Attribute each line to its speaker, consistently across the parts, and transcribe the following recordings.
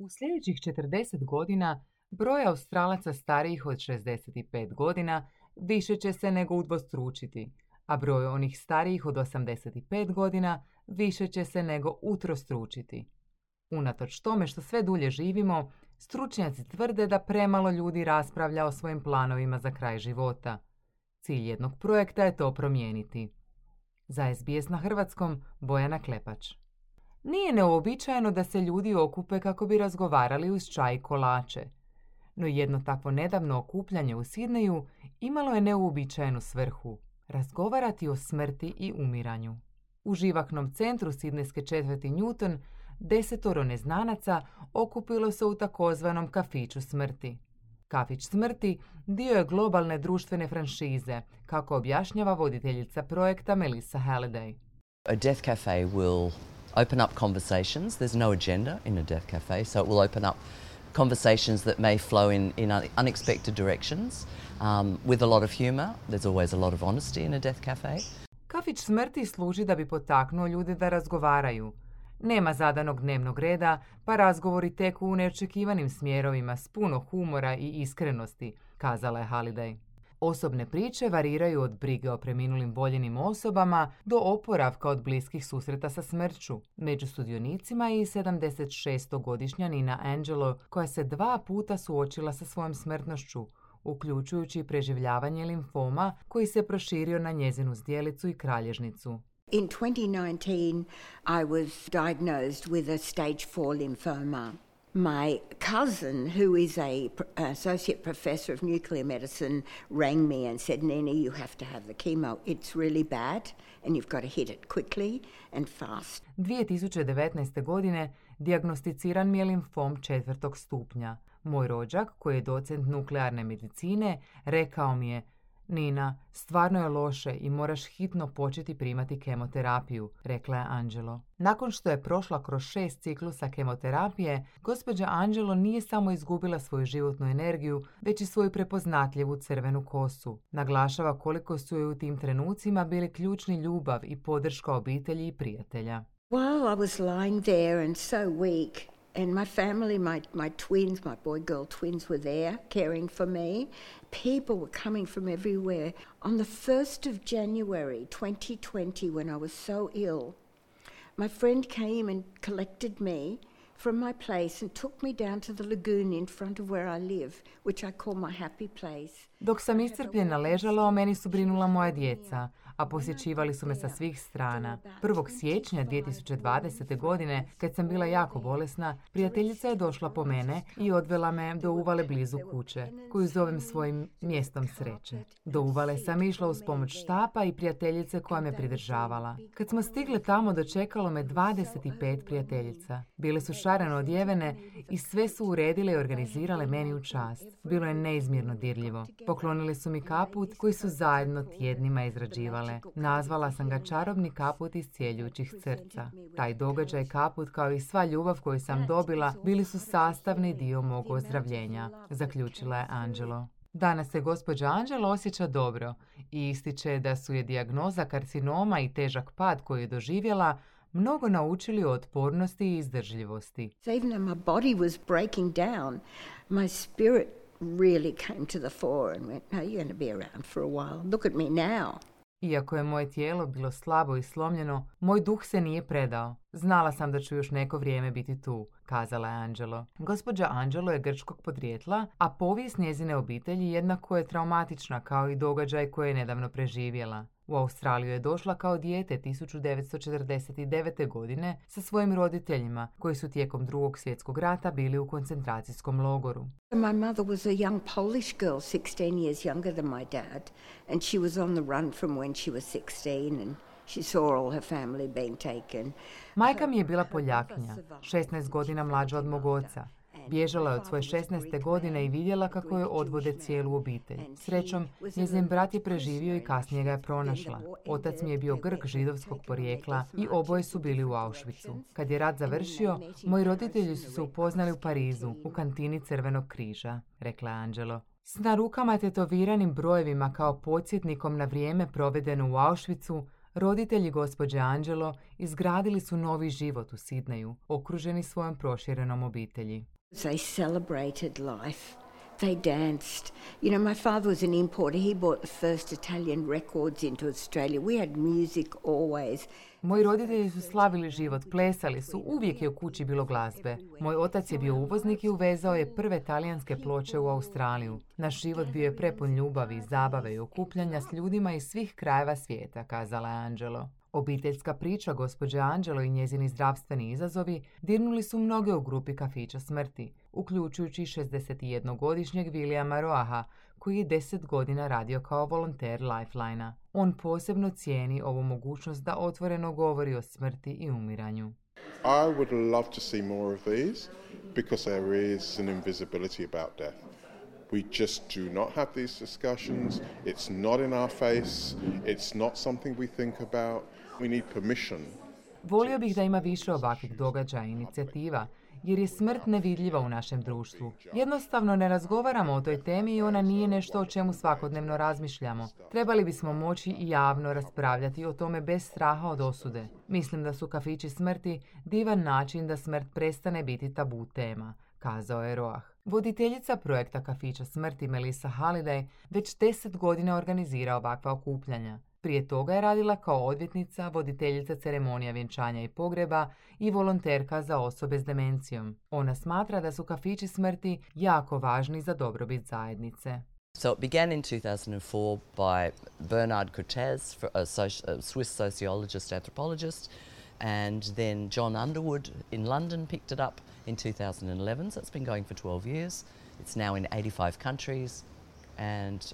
Speaker 1: U sljedećih 40 godina broj Australaca starijih od 65 godina više će se nego udvostručiti, a broj onih starijih od 85 godina više će se nego utrostručiti. Unatoč tome što sve dulje živimo, stručnjaci tvrde da premalo ljudi raspravlja o svojim planovima za kraj života. Cilj jednog projekta je to promijeniti. Za SBS na hrvatskom Bojana Klepač. Nije neobičajeno da se ljudi okupe kako bi razgovarali uz čaj i kolače. No jedno takvo nedavno okupljanje u Sidneju imalo je neuobičajenu svrhu – razgovarati o smrti i umiranju. U živaknom centru Sidnejske četvrti Newton desetoro neznanaca okupilo se u takozvanom kafiću smrti. Kafić smrti dio je globalne društvene franšize, kako objašnjava voditeljica projekta Melissa Halliday.
Speaker 2: A death cafe will open up conversations. There's no agenda in a death cafe, so it will open up conversations that may flow in, in unexpected directions um, with a lot of humour. There's always a lot of honesty in a death cafe.
Speaker 1: Kafić smrti služi da bi potaknuo ljude da razgovaraju. Nema zadanog dnevnog reda, pa razgovori teku u neočekivanim smjerovima s puno humora i iskrenosti, kazala je Holiday. Osobne priče variraju od brige o preminulim voljenim osobama do oporavka od bliskih susreta sa smrću. Među sudionicima je i 76-godišnja Nina Angelo, koja se dva puta suočila sa svojom smrtnošću, uključujući preživljavanje limfoma koji se proširio na njezinu zdjelicu i kralježnicu.
Speaker 3: In 2019, I was diagnosed with a stage 4 lymphoma. My cousin, who is a associate professor of nuclear medicine, rang me and said, Nina, you have to have the chemo. It's really bad and you've got to hit it quickly and fast.
Speaker 1: 2019. godine diagnosticiran mi je limfom četvrtog stupnja. Moj rođak, koji je docent nuklearne medicine, rekao mi je Nina, stvarno je loše i moraš hitno početi primati kemoterapiju, rekla je Angelo. Nakon što je prošla kroz šest ciklusa kemoterapije, gospođa Angelo nije samo izgubila svoju životnu energiju, već i svoju prepoznatljivu crvenu kosu. Naglašava koliko su joj u tim trenucima bili ključni ljubav i podrška obitelji i prijatelja.
Speaker 3: While I was lying there and so weak, and my family, my, my twins, my boy girl twins were there caring for me. People were coming from everywhere. On the 1st of January 2020, when I was so ill, my friend came and collected me from my place and took me down to the lagoon in front of where I live, which I call my happy place.
Speaker 1: Dok sam iscrpljena ležala, o meni su brinula moja djeca a posjećivali su me sa svih strana. 1. siječnja 2020. godine, kad sam bila jako bolesna, prijateljica je došla po mene i odvela me do uvale blizu kuće, koju zovem svojim mjestom sreće. Do uvale sam išla uz pomoć štapa i prijateljice koja me pridržavala. Kad smo stigle tamo, dočekalo me 25 prijateljica. Bile su šareno odjevene i sve su uredile i organizirale meni u čast. Bilo je neizmjerno dirljivo. Poklonili su mi kaput koji su zajedno tjednima izrađivale. Nazvala sam ga čarobni kaput iz cijeljućih srca. Taj događaj kaput kao i sva ljubav koju sam dobila bili su sastavni dio mog ozdravljenja, zaključila je Angelo. Danas se gospođa Anđelo osjeća dobro i ističe da su je dijagnoza karcinoma i težak pad koji je doživjela mnogo naučili o otpornosti i izdržljivosti.
Speaker 3: Even my body was breaking down, my spirit really came to the fore and went, no, you're going to be around for a while. Look at me now.
Speaker 1: Iako je moje tijelo bilo slabo i slomljeno, moj duh se nije predao. Znala sam da ću još neko vrijeme biti tu, kazala je Angelo. Gospođa Angelo je grčkog podrijetla, a povijest njezine obitelji jednako je traumatična kao i događaj koje je nedavno preživjela. U Australiju je došla kao dijete 1949. godine sa svojim roditeljima koji su tijekom drugog svjetskog rata bili u koncentracijskom logoru.
Speaker 3: My mother was a young Polish girl, 16 years younger than my dad, and she was on the run from when she was 16 and She saw all her family being taken.
Speaker 1: Majka mi je bila Poljakinja, 16 godina mlađa od mog oca. Bježala je od svoje 16. godine i vidjela kako je odvode cijelu obitelj. Srećom, njezin brat je preživio i kasnije ga je pronašla. Otac mi je bio Grk židovskog porijekla i oboje su bili u Auschwitzu. Kad je rat završio, moji roditelji su se upoznali u Parizu, u kantini Crvenog križa, rekla je Angelo. S na rukama tetoviranim brojevima kao podsjetnikom na vrijeme provedeno u Auschwitzu, roditelji gospođe Angelo izgradili su novi život u Sidneju, okruženi svojom proširenom obitelji.
Speaker 3: They celebrated life. They danced. You know, my father was an importer. He brought the first Italian records into Australia. We had music always.
Speaker 1: Moji roditelji su slavili život, plesali su, uvijek je u kući bilo glazbe. Moj otac je bio uvoznik i uvezao je prve talijanske ploče u Australiju. Naš život bio je prepun ljubavi, zabave i okupljanja s ljudima iz svih krajeva svijeta, kazala je Angelo. Obiteljska priča gospođe Angelo i njezini zdravstveni izazovi dirnuli su mnoge u grupi kafića smrti, uključujući 61-godišnjeg Williama Roaha, koji je 10 godina radio kao volonter Lifelina. On posebno cijeni ovu mogućnost da otvoreno govori o smrti i umiranju.
Speaker 4: I would love to see more of these because there is an invisibility about death. We just do not have these discussions. It's not in our face. It's not something we think about. We need permission.
Speaker 1: Volio bih da ima više ovakvih događaja i inicijativa, jer je smrt nevidljiva u našem društvu. Jednostavno ne razgovaramo o toj temi i ona nije nešto o čemu svakodnevno razmišljamo. Trebali bismo moći i javno raspravljati o tome bez straha od osude. Mislim da su kafići smrti divan način da smrt prestane biti tabu tema, kazao je Roah. Voditeljica projekta Kafića smrti Melissa Halliday već deset godina organizira ovakva okupljanja. Prije toga je radila kao odvjetnica, voditeljica ceremonija vjenčanja i pogreba i volonterka za osobe s demencijom. Ona smatra da su kafići smrti jako važni za dobrobit zajednice.
Speaker 2: So it began in 2004 by Bernard Cortez, a, Swiss sociologist, anthropologist, and then John Underwood in London picked it up in 2011. So it's been going for 12 years. It's now in 85 countries, and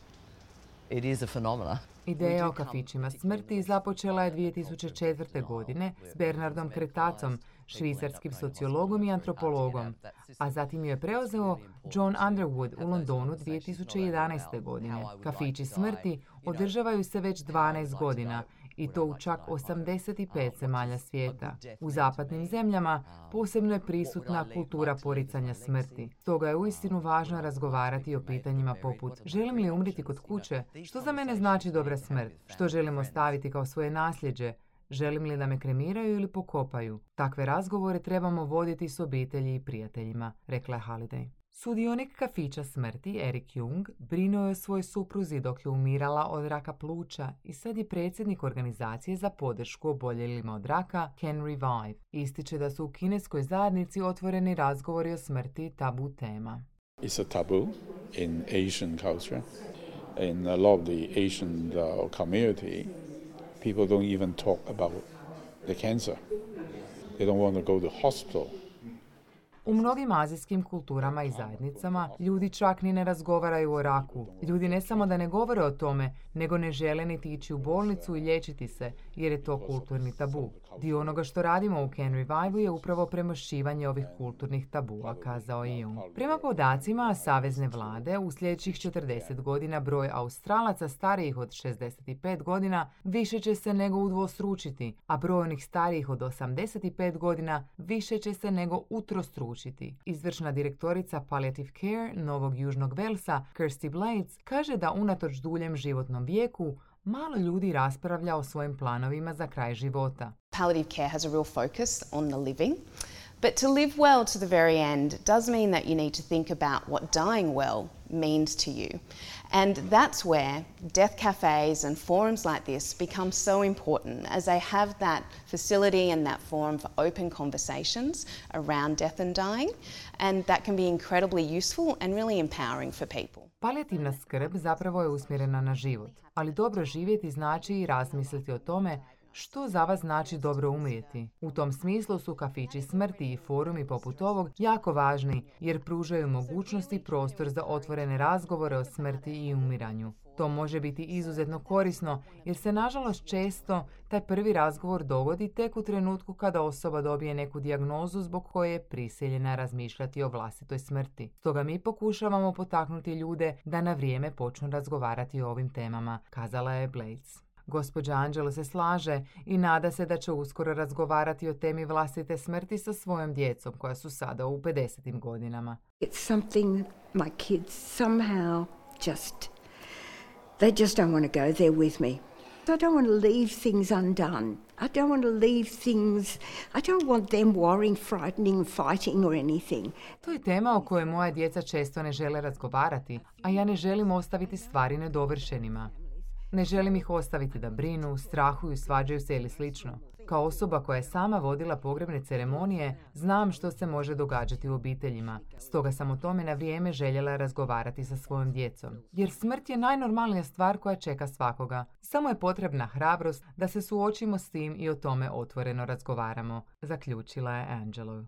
Speaker 2: it is a phenomenon.
Speaker 1: Ideja o kafićima smrti započela je 2004. godine s Bernardom Kretacom, švicarskim sociologom i antropologom, a zatim je preuzeo John Underwood u Londonu 2011. godine. Kafići smrti održavaju se već 12 godina i to u čak 85 zemalja svijeta. U zapadnim zemljama posebno je prisutna kultura poricanja smrti. Stoga je uistinu važno razgovarati o pitanjima poput želim li umriti kod kuće? Što za mene znači dobra smrt? Što želim ostaviti kao svoje nasljeđe? Želim li da me kremiraju ili pokopaju? Takve razgovore trebamo voditi s obitelji i prijateljima, rekla je Holiday. Sudionik kafića smrti Erik Jung brinuo je o svojoj supruzi dok je umirala od raka pluća i sad je predsjednik organizacije za podršku oboljelima od raka Can Revive. Ističe da su u kineskoj zajednici otvoreni razgovori o smrti tabu tema.
Speaker 5: It's a taboo in Asian culture. In a lot of the Asian uh, community, people don't even talk about the cancer. They don't want to go to hospital
Speaker 1: u mnogim azijskim kulturama i zajednicama ljudi čak ni ne razgovaraju o raku. Ljudi ne samo da ne govore o tome, nego ne žele niti ići u bolnicu i liječiti se, jer je to kulturni tabu. Dio onoga što radimo u Can Revive je upravo premošćivanje ovih kulturnih tabua, kazao je Jung. Prema podacima Savezne vlade, u sljedećih 40 godina broj Australaca starijih od 65 godina više će se nego udvostručiti, a broj onih starijih od 85 godina više će se nego utrostručiti. Izvršna direktorica Palliative Care Novog Južnog Velsa, Kirsty Blades, kaže da unatoč duljem životnom vijeku, malo ljudi raspravlja o svojim planovima za kraj života.
Speaker 6: Palliative care has a real focus on the living. But to live well to the very end does mean that you need to think about what dying well means to you. And that's where death cafes and forums like this become so important as they have that facility and that forum for open conversations around death and dying. And that can be incredibly useful and really empowering for people.
Speaker 1: Palijativna skrb zapravo je usmjerena na život, ali dobro živjeti znači i razmisliti o tome što za vas znači dobro umrijeti. U tom smislu su kafići smrti i forumi poput ovog jako važni jer pružaju mogućnost i prostor za otvorene razgovore o smrti i umiranju. To može biti izuzetno korisno jer se nažalost često taj prvi razgovor dogodi tek u trenutku kada osoba dobije neku dijagnozu zbog koje je prisiljena razmišljati o vlastitoj smrti. Stoga mi pokušavamo potaknuti ljude da na vrijeme počnu razgovarati o ovim temama, kazala je Blades. Gospođa Angela se slaže i nada se da će uskoro razgovarati o temi vlastite smrti sa svojom djecom koja su sada u 50. godinama.
Speaker 3: It's something my kids somehow just they just don't want to go there with me. I don't want to leave things undone. I don't want to leave things, I don't want them worrying, frightening, fighting or anything.
Speaker 1: To je tema o kojoj moja djeca često ne žele razgovarati, a ja ne želim ostaviti stvari nedovršenima. Ne želim ih ostaviti da brinu, strahuju, svađaju se ili slično. Kao osoba koja je sama vodila pogrebne ceremonije, znam što se može događati u obiteljima. Stoga sam o tome na vrijeme željela razgovarati sa svojom djecom. Jer smrt je najnormalnija stvar koja čeka svakoga. Samo je potrebna hrabrost da se suočimo s tim i o tome otvoreno razgovaramo, zaključila je Angelo.